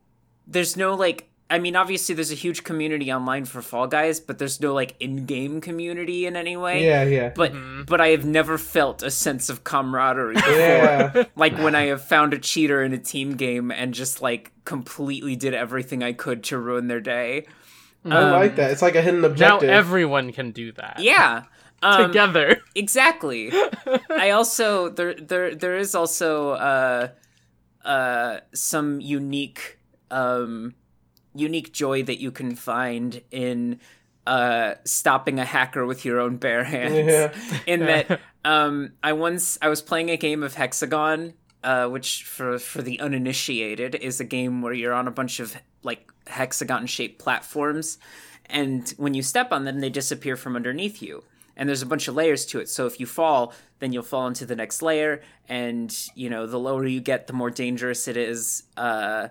there's no like I mean obviously there's a huge community online for Fall Guys, but there's no like in-game community in any way. yeah, yeah, But but I have never felt a sense of camaraderie before yeah. like when I have found a cheater in a team game and just like completely did everything I could to ruin their day. I Um, like that. It's like a hidden objective. Now everyone can do that. Yeah. Um, Together. exactly. I also there there there is also uh uh some unique um unique joy that you can find in uh stopping a hacker with your own bare hands. Yeah. in that um I once I was playing a game of Hexagon uh which for for the uninitiated is a game where you're on a bunch of like hexagon shaped platforms and when you step on them they disappear from underneath you and there's a bunch of layers to it so if you fall then you'll fall into the next layer and you know the lower you get the more dangerous it is uh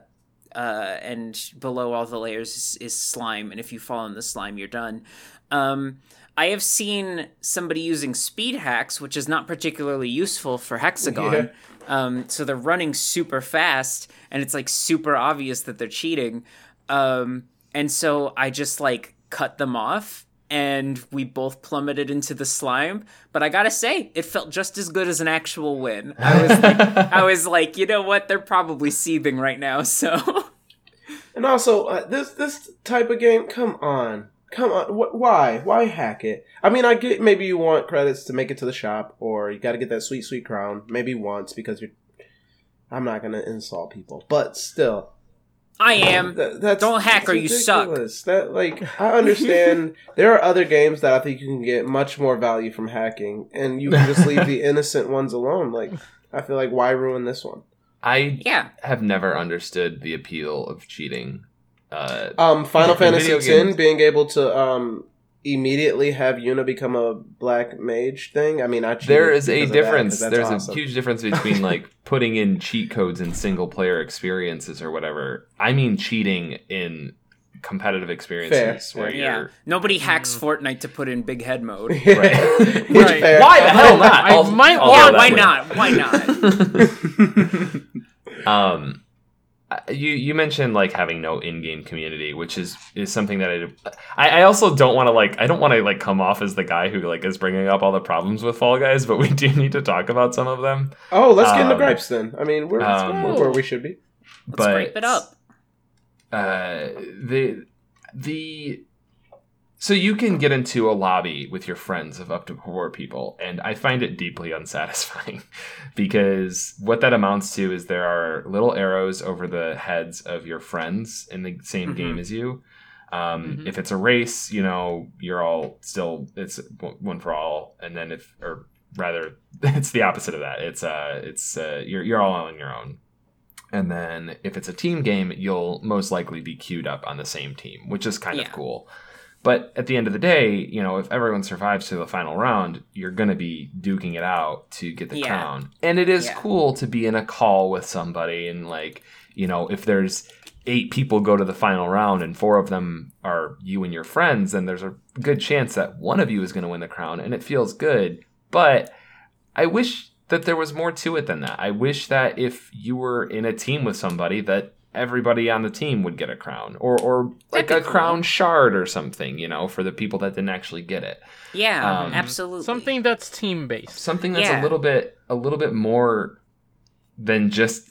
uh, and below all the layers is, is slime. And if you fall in the slime, you're done. Um, I have seen somebody using speed hacks, which is not particularly useful for Hexagon. Yeah. Um, so they're running super fast, and it's like super obvious that they're cheating. Um, and so I just like cut them off. And we both plummeted into the slime, but I gotta say, it felt just as good as an actual win. I was like, I was like, you know what? They're probably seething right now. So And also, uh, this this type of game, come on, come on, wh- why, why hack it? I mean, I get maybe you want credits to make it to the shop, or you got to get that sweet sweet crown, maybe once because you're. I'm not gonna insult people, but still, I am. Th- that's Don't hack that's or you suck. That like I understand there are other games that I think you can get much more value from hacking, and you can just leave the innocent ones alone. Like I feel like why ruin this one? I Yeah. have never understood the appeal of cheating. Uh, Um, Final Fantasy video X being able to um immediately have Yuna become a black mage thing. I mean, I there is a because of that, 'cause difference. that's There's awesome. a huge difference between like putting in cheat codes in single player experiences or whatever. I mean cheating in competitive experiences Fair, where fair. Yeah. you're Nobody hacks Fortnite to put in big head mode. Right. Right. fair. Why the hell not? I I'll- might I'll yeah, why way. not? Why not? um you you mentioned like having no in-game community which is is something that i i, I also don't want to like i don't want to like come off as the guy who like is bringing up all the problems with fall guys but we do need to talk about some of them Oh, let's get into Um, gripes then. I mean, we're, um, we're where we should be. Let's but scrape it up. uh the the so you can get into a lobby with your friends of up to four people and i find it deeply unsatisfying because what that amounts to is there are little arrows over the heads of your friends in the same Mhm. game as you um, Mhm. if it's a race you know you're all still it's one for all and then if or rather it's the opposite of that it's uh it's uh you're, you're all on your own and then if it's a team game, you'll most likely be queued up on the same team, which is kind Yeah. of cool. But at the end of the day, you know, if everyone survives to the final round, you're going to be duking it out to get the Yeah. crown. And it is Yeah. cool to be in a call with somebody and like, you know, if there's eight people go to the final round and four of them are you and your friends, then there's a good chance that one of you is going to win the crown and it feels good. But I wish that there was more to it than that. I wish that if you were in a team with somebody that everybody on the team would get a crown or or like a cool. crown shard or something, you know, for the people that didn't actually get it. Yeah, um, absolutely. Something that's team based. Something that's Yeah. a little bit a little bit more than just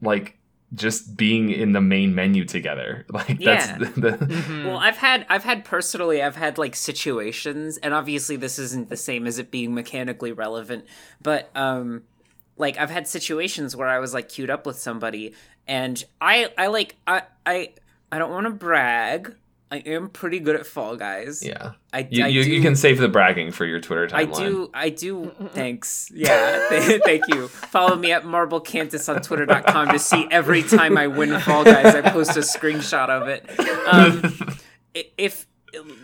like just being in the main menu together. Like that's Yeah. the, the Mhm. Well, I've had I've had personally I've had like situations and obviously this isn't the same as it being mechanically relevant, but um like I've had situations where I was like queued up with somebody and I I like I I I don't want to brag I am pretty good at Fall Guys. Yeah. I, You, I you, do, you can save the bragging for your Twitter timeline. I do. I do. Thanks. Yeah. Thank you. Follow me at MarbleCantus on Twitter.com to see every time I win Fall Guys. I post a screenshot of it. Um, if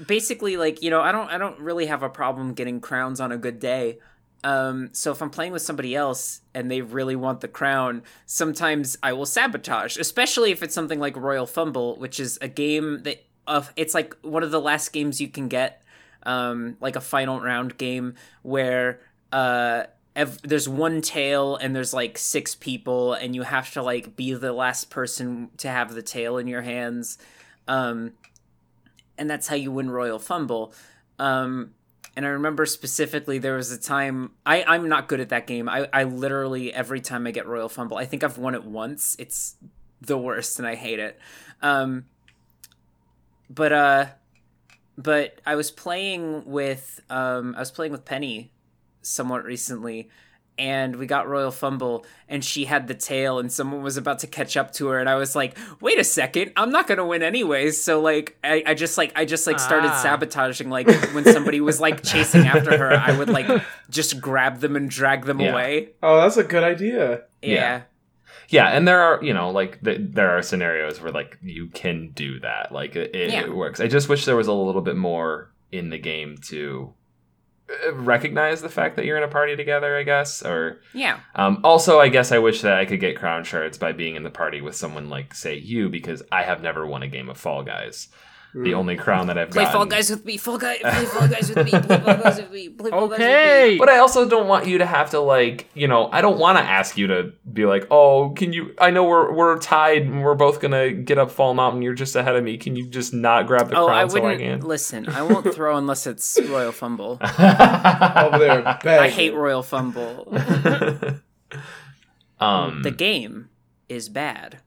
basically like you know, I don't. I don't really have a problem getting crowns on a good day. Um, so if I'm playing with somebody else and they really want the crown, sometimes I will sabotage, especially if it's something like Royal Fumble, which is a game that of it's like one of the last games you can get, um, like a final round game where uh ev- there's one tail and there's like six people and you have to like be the last person to have the tail in your hands, um, and that's how you win Royal Fumble. Um, and I remember specifically there was a time I I'm not good at that game. I I literally every time I get Royal Fumble, I think I've won it once. It's the worst and I hate it. Um but uh but I was playing with um I was playing with Penny somewhat recently and we got Royal Fumble and she had the tail and someone was about to catch up to her and I was like, wait a second, I'm not gonna win anyways. So like I, I just like I just like started Ah. sabotaging like when somebody was like chasing after her, I would like just grab them and drag them Yeah. away. Oh, that's a good idea. Yeah. Yeah. Yeah, and there are you know like th- there are scenarios where like you can do that, like it, it, Yeah. it works. I just wish there was a little bit more in the game to recognize the fact that you're in a party together. I guess, or Yeah. um, also I guess I wish that I could get crown shards by being in the party with someone like say you because I have never won a game of Fall Guys. The Mm. only crown that I've got. Play gotten. Fall Guys with me. Fall Guys. Play Fall Guys with me. Play Fall Guys with me. Play Fall Guys with me. Okay. But I also don't want you to have to like, you know, I don't want to ask you to be like, "Oh, can you I know we're we're tied and we're both going to get up Fall Mountain. You're just ahead of me. Can you just not grab the Oh, crown I so I wouldn't can?" listen. I won't throw unless it's Royal Fumble. Over there, I hate Royal Fumble. um The game is bad.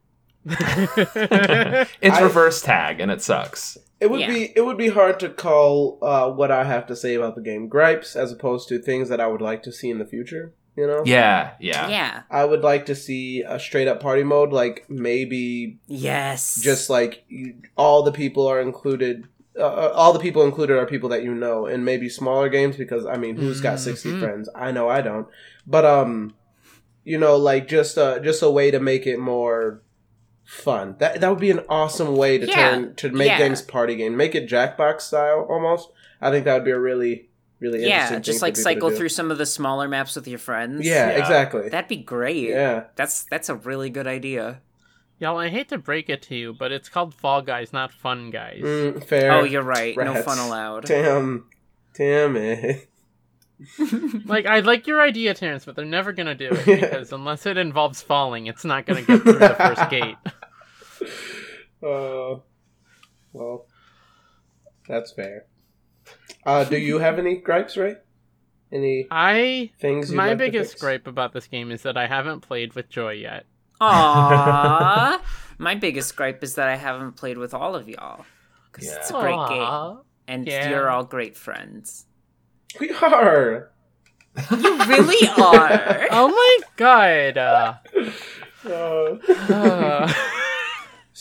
it's I- reverse tag and it sucks. It would Yeah. be it would be hard to call uh, what I have to say about the game gripes as opposed to things that I would like to see in the future. You know, Yeah, yeah. Yeah. I would like to see a straight up party mode, like maybe Yes. just like you, all the people are included. Uh, uh, all the people included are people that you know, and maybe smaller games because I mean, who's got 60 Mhm. friends? I know I don't, but um, you know, like just uh, just a way to make it more fun. That that would be an awesome way to Yeah. turn to make Yeah. games party game. Make it Jackbox style almost. I think that would be a really really yeah, interesting. just thing like for cycle through some of the smaller maps with your friends. Yeah, Yeah. exactly. That'd be great. yeah, That's that's a really good idea. Y'all, I hate to break it to you, but it's called Fall Guys, not Fun Guys. mm, fair. Oh, you're right. No fun allowed. Damn, damn it. Like, I like your idea, Terrance, but they're never gonna do it because unless it involves falling, it's not gonna get through the first gate. Uh, well, that's fair. Uh, do you have any gripes, Ray? Any I things? you'd my like to biggest fix? gripe about this game is that I haven't played with Joy yet. Aww. My biggest gripe is that I haven't played with all of y'all. Because it's a Yeah. great game. And Yeah. you're all great friends. We are. You really are. Oh my god. Uh, uh,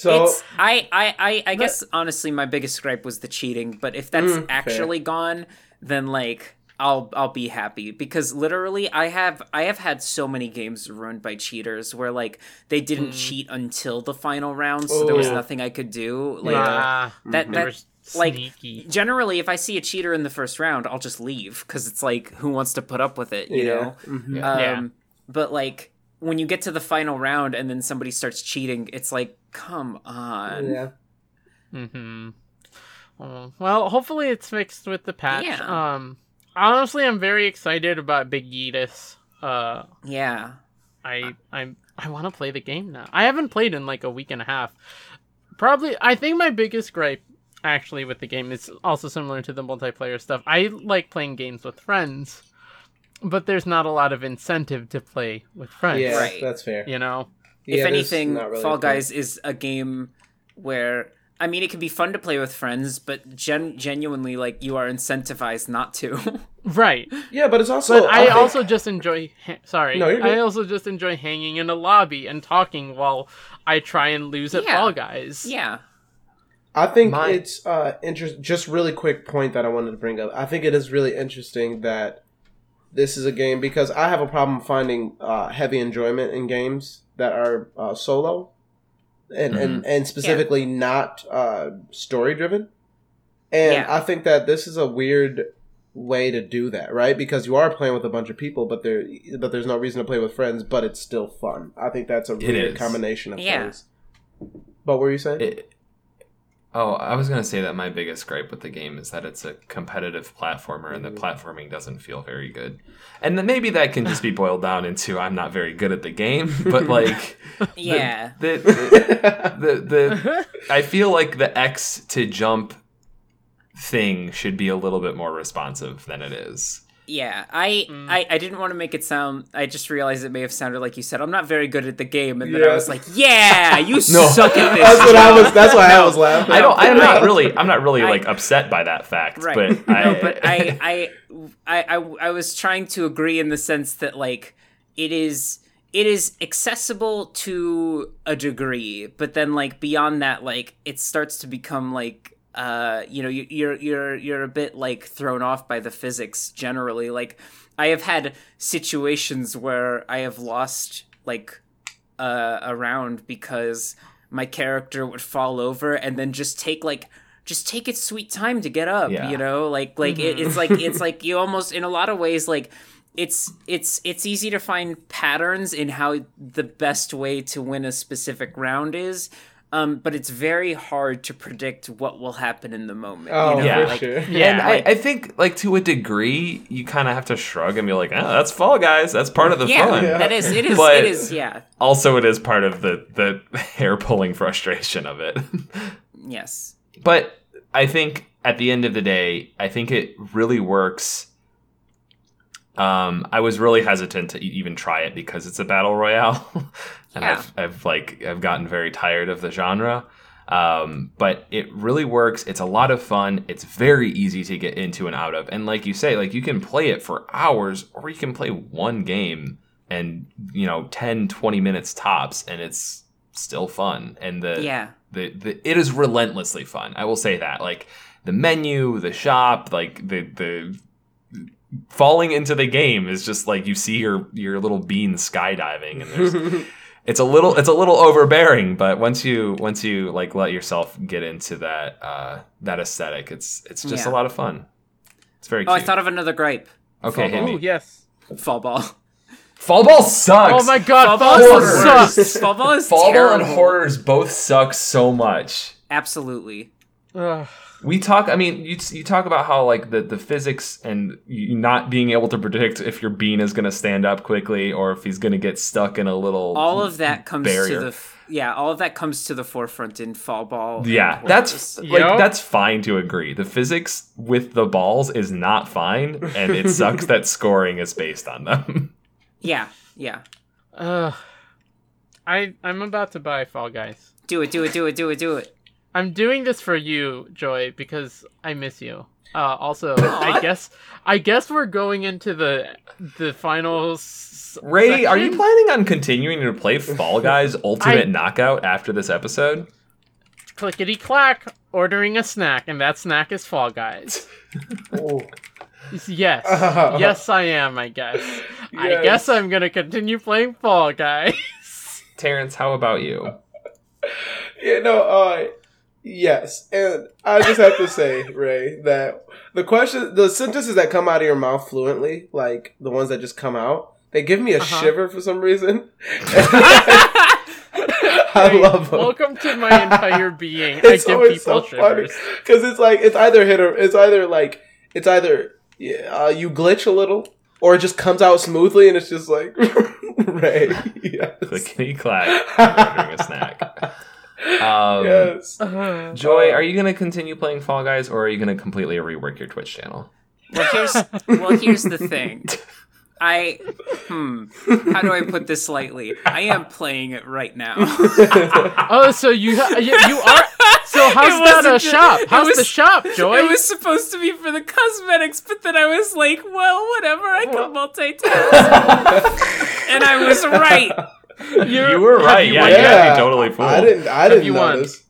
so it's I, I, I, I guess honestly my biggest gripe was the cheating, but if that's Mm, fair. actually gone, then like I'll I'll be happy because literally I have I have had so many games ruined by cheaters where like they didn't Mm. cheat until the final round, so there was Oh. nothing I could do. Like nah, that they were that like, sneaky. generally if I see a cheater in the first round, I'll just leave because it's like who wants to put up with it, you yeah. know? mhm. Yeah. Um, Yeah. But like when you get to the final round and then somebody starts cheating, it's like, come on. yeah. Mm-hmm. Oh, well, hopefully it's fixed with the patch. Yeah. Um, honestly, I'm very excited about Big Yeetus. Uh, Yeah. I I'm I want to play the game now. I haven't played in like a week and a half. Probably, I think my biggest gripe actually with the game is also similar to the multiplayer stuff. I like playing games with friends, but there's not a lot of incentive to play with friends. Yeah, Right. that's fair. You know. Yeah, if anything, really Fall. Guys is a game where I mean, it can be fun to play with friends, but gen- genuinely, like you are incentivized not to. Right. Yeah, but it's also. But I think- also just enjoy. Ha- sorry, No, you're good. I also just enjoy hanging in a lobby and talking while I try and lose at Yeah. Fall Guys. yeah. I think My- it's uh interest. Just really quick point that I wanted to bring up. I think it is really interesting that this is a game because I have a problem finding uh, heavy enjoyment in games that are uh, solo, and and and specifically not uh, story driven. And Yeah. I think that this is a weird way to do that, right? Because you are playing with a bunch of people, but there but there's no reason to play with friends, but it's still fun. I think that's a It weird combination of Yeah. things. But what were you saying? It, oh, I was gonna say that my biggest gripe with the game is that it's a competitive platformer, and the mm-hmm. platforming doesn't feel very good. And then maybe that can just be boiled down into I'm not very good at the game, but like, Yeah. the, the, the, the I feel like the X to jump thing should be a little bit more responsive than it is. Yeah, I, Mm. I I didn't want to make it sound. I just realized it may have sounded like you said I'm not very good at the game, and then I was like, "Yeah, you No. suck at this." that's what I was. That's why I was laughing. I don't. I'm not really. I'm not really I- like upset by that fact. Right. But no, I, but I, I, I, I, I was trying to agree in the sense that like it is, it is accessible to a degree, but then like beyond that, like it starts to become like, uh, you know, you, you're you're you're a bit like thrown off by the physics generally. Like I have had situations where I have lost like uh, a round because my character would fall over and then just take like just take its sweet time to get up Yeah. you know like like it, it's like it's like you almost in a lot of ways like it's it's it's easy to find patterns in how the best way to win a specific round is um, but it's very hard to predict what will happen in the moment. Oh, you know? Yeah. for like, sure. Yeah, and I, I think like to a degree, you kind of have to shrug and be like, "Oh, that's Fall Guys. That's part of the yeah, fun." Yeah. that is it is But- it is yeah Also, it is part of the the hair pulling frustration of it. yes but I think at the end of the day, I think it really works. Um, I was really hesitant to e- even try it because it's a battle royale, and Yeah. I've, I've like I've gotten very tired of the genre. Um, but it really works. It's a lot of fun. It's very easy to get into and out of, and like you say, like you can play it for hours, or you can play one game and you know 10 20 minutes tops and it's still fun and the yeah the, the it is relentlessly fun. I will say that. Like the menu, the shop, like the the falling into the game is just like you see your your little bean skydiving and there's it's a little it's a little overbearing, but once you once you like let yourself get into that uh that aesthetic, it's it's just Yeah. a lot of fun. It's very oh cute. I thought of another gripe okay, hit Oh me. yes. fall ball Fall ball sucks. Oh my god, fall ball Fall Ball sucks. fall ball is Fall ball and horrors both suck so much. absolutely Ugh. We talk. I mean, you you talk about how like the the physics and you not being able to predict if your bean is going to stand up quickly or if he's going to get stuck in a little. all of that comes barrier. to the yeah all of that comes to the forefront in fall ball Yeah, that's like Yup. that's fine to agree. The physics with the balls is not fine, and it sucks that scoring is based on them. yeah yeah Ugh. I I'm about to buy Fall Guys. do it do it do it do it do it I'm doing this for you, Joy, because I miss you. Uh, also, I guess I guess we're going into the the final. s- Ray, are you planning on continuing to play Fall Guys Ultimate I- Knockout after this episode? clickety clack ordering a snack, and that snack is Fall Guys. Oh. Yes, yes, I am. I guess. I guess I'm gonna continue playing Fall Guys. Terrance, how about you? Yeah, no, uh, yes. And I just have to say, Ray, that the question, the sentences that come out of your mouth fluently, like the ones that just come out, they give me a Uh-huh. shiver for some reason. I Hey, love them. Welcome to my entire being. It's I give always people so funny shivers. because it's like it's either hit or it's either like it's either yeah, uh, you glitch a little or it just comes out smoothly and it's just like Ray. Yes. Clickety clack, ordering a snack. Um, yes. Uh, Joy, are you going to continue playing Fall Guys, or are you going to completely rework your Twitch channel? well here's well here's the thing i hmm how do i put this lightly i am playing it right now oh, so you you, you are. So how's that a shop? it How's the shop, Joy? It was supposed to be for the cosmetics, but then I was like, well, whatever, I can multitask. and I was right. You're- You were right, you yeah, won you yet? gotta be totally fooled. I didn't. I didn't you won? notice.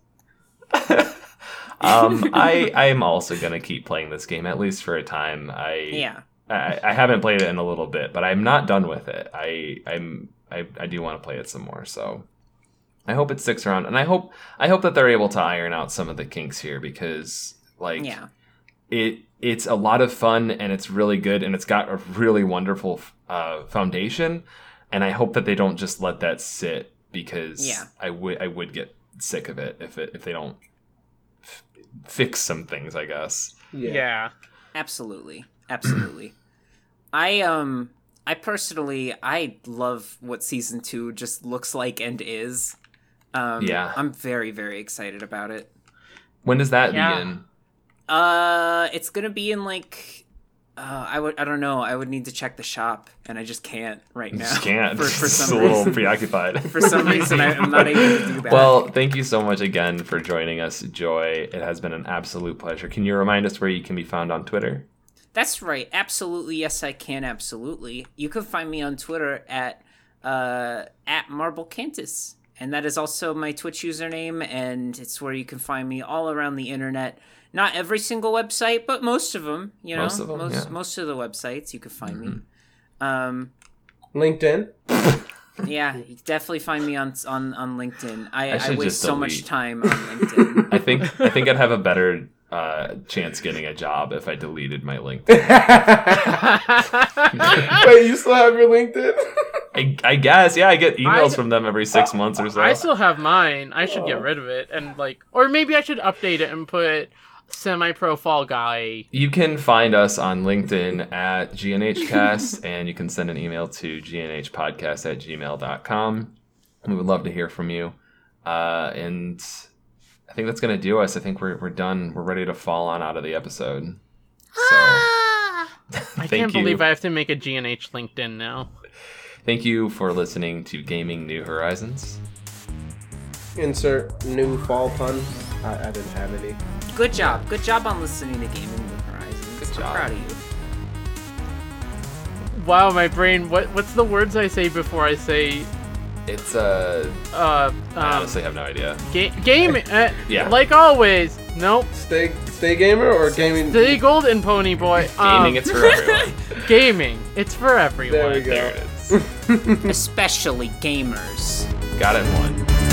um, I I'm also gonna keep playing this game at least for a time. I Yeah. I, I haven't played it in a little bit, but I'm not done with it. I I'm I, I do want to play it some more. So I hope it sticks around, and I hope I hope that they're able to iron out some of the kinks here because like Yeah. it it's a lot of fun and it's really good and it's got a really wonderful uh, foundation, and I hope that they don't just let that sit because Yeah. I would I would get sick of it if it if they don't f- fix some things. I guess. Yeah. Absolutely. Absolutely. I um I personally I love what season 2 just looks like and is. Um Yeah. I'm very very excited about it. When does that Yeah. begin? Uh it's going to be in like uh, I would I don't know. I would need to check the shop and I just can't right now. Just can't. for, for Just some a little reason. preoccupied. For some reason I, I'm not able to do that. Well, thank you so much again for joining us, Joy. It has been an absolute pleasure. Can you remind us where you can be found on Twitter? That's right. Absolutely. Yes, I can. Absolutely. You can find me on Twitter at uh, at MarbleCantus, and that is also my Twitch username, and it's where you can find me all around the internet. Not every single website, but most of them. You know, Most of 'em, most, yeah. Mm-hmm. most of the websites you can find me. Um, LinkedIn. yeah, you can definitely find me on on on LinkedIn. I, I I, waste just so much time on LinkedIn. I think I think I'd have a better uh, chance getting a job if I deleted my LinkedIn. Wait, you still have your LinkedIn? I, I guess, yeah, I get emails I- from them every six months or so. I still have mine. I should get rid of it and like, or maybe I should update it and put semi-pro fall guy. You can find us on LinkedIn at GNHcast, and you can send an email to GNHpodcast at gmail.com. We would love to hear from you. Uh, and I think that's going to do us. I think we're, we're done. We're ready to fall on out of the episode. So, I can't you. believe I have to make a GNH LinkedIn now. Thank you for listening to Gaming New Horizons. Insert new fall pun. I, I didn't have any. Good job. Good job on listening to Gaming New Horizons. Good I'm job. proud of you. Wow, my brain. What what's the words I say before I say It's, uh, uh I um honestly have no idea. ga- gaming? Uh, Yeah. Like always. Nope. Stay, stay gamer or gaming? Stay golden, pony boy. Gaming, Um, it's for everyone. gaming. It's for everyone. There we go. there it is. Especially gamers. Got it one.